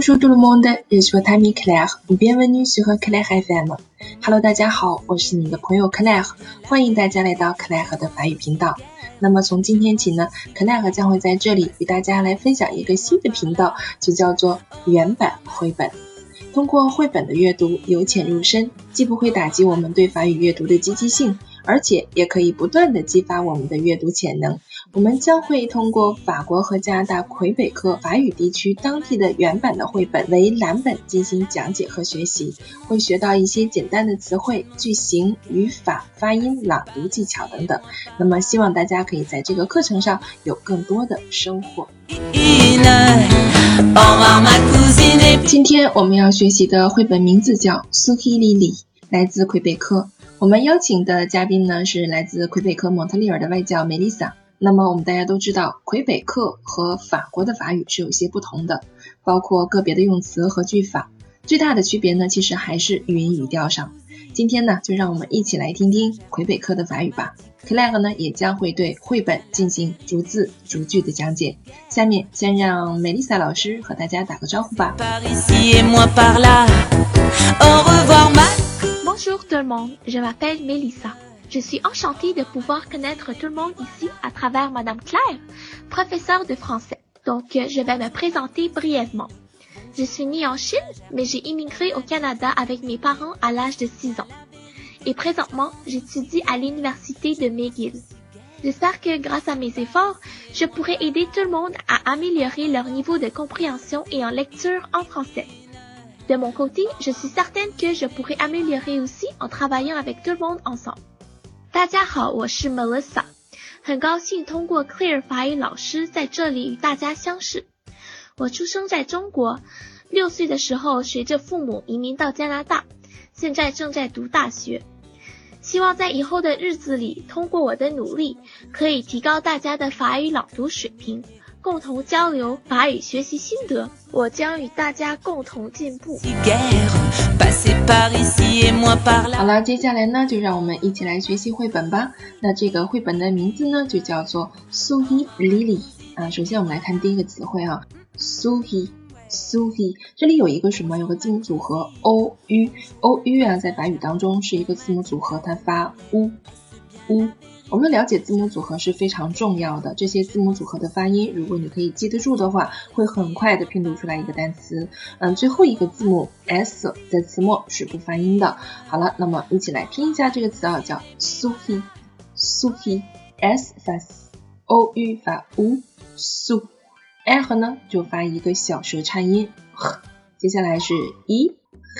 Bonjour tout le monde, je suis votre ami Claire. Bienvenue sur Claire FM. Hello，大家好，我是你的朋友 Claire，欢迎大家来到 Claire 的法语频道。那么从今天起呢，Claire 将会在这里与大家来分享一个新的频道，就叫做原版绘本。通过绘本的阅读，由浅入深，既不会打击我们对法语阅读的积极性。而且也可以不断的激发我们的阅读潜能。我们将会通过法国和加拿大魁北克法语地区当地的原版的绘本为蓝本进行讲解和学习，会学到一些简单的词汇、句型、语法、发音、朗读技巧等等。那么希望大家可以在这个课程上有更多的收获。今天我们要学习的绘本名字叫《苏希莉莉》，来自魁北克。我们邀请的嘉宾呢是来自魁北克蒙特利尔的外教梅丽萨。那么我们大家都知道，魁北克和法国的法语是有些不同的，包括个别的用词和句法。最大的区别呢，其实还是语音语调上。今天呢，就让我们一起来听听魁北克的法语吧。Claire 呢也将会对绘本进行逐字逐句的讲解。下面先让梅丽萨老师和大家打个招呼吧。Bonjour tout le monde, je m'appelle Melissa. Je suis enchantée de pouvoir connaître tout le monde ici à travers Madame Claire, professeure de français. Donc, je vais me présenter brièvement. Je suis née en Chine, mais j'ai immigré au Canada avec mes parents à l'âge de 6 ans. Et présentement, j'étudie à l'université de McGill. J'espère que grâce à mes efforts, je pourrai aider tout le monde à améliorer leur niveau de compréhension et en lecture en français. De mon côté, je suis certaine que je pourrais améliorer aussi en travaillant avec tout le monde ensemble. 大家好，我是 Melissa，很高兴通过 Clear 法语老师在这里与大家相识。我出生在中国，六岁的时候随着父母移民到加拿大，现在正在读大学。希望在以后的日子里，通过我的努力，可以提高大家的法语朗读水平。共同交流法语学习心得，我将与大家共同进步。好了，接下来呢，就让我们一起来学习绘本吧。那这个绘本的名字呢，就叫做 Suhi Lily 啊。首先我们来看第一个词汇啊，Suhi Suhi，这里有一个什么？有个字母组合 o u o u 啊，在法语当中是一个字母组合，它发 u u。我们了解字母组合是非常重要的。这些字母组合的发音，如果你可以记得住的话，会很快的拼读出来一个单词。嗯，最后一个字母 s 在词末是不发音的。好了，那么一起来拼一下这个词啊，叫 suhi，suhi，s 发 s，o u 发 u，su，l 呢就发一个小舌颤音。接下来是 e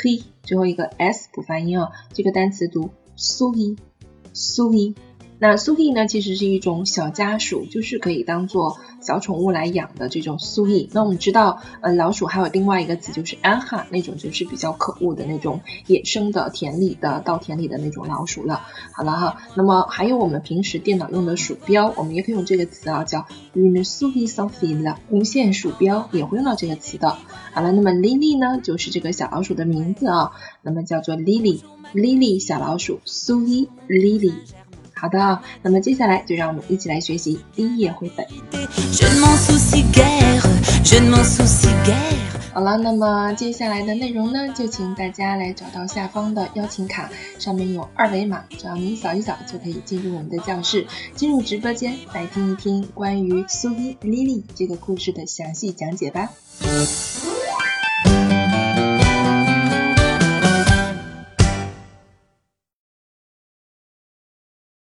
he，最后一个 s 不发音啊，这个单词读 suhi，suhi。那苏伊呢，其实是一种小家鼠，就是可以当做小宠物来养的这种苏伊。那我们知道，呃，老鼠还有另外一个词就是安哈，那种就是比较可恶的那种野生的田里的稻田里的那种老鼠了。好了哈，那么还有我们平时电脑用的鼠标，我们也可以用这个词啊，叫 u n souris sans fil，无线鼠标也会用到这个词的。好了，那么 Lily 呢，就是这个小老鼠的名字啊，那么叫做 Lily，Lily 小老鼠，苏伊 Lily。好的，那么接下来就让我们一起来学习第一页绘本。好了，那么接下来的内容呢，就请大家来找到下方的邀请卡，上面有二维码，只要您扫一扫就可以进入我们的教室，进入直播间来听一听关于苏伊莉莉这个故事的详细讲解吧。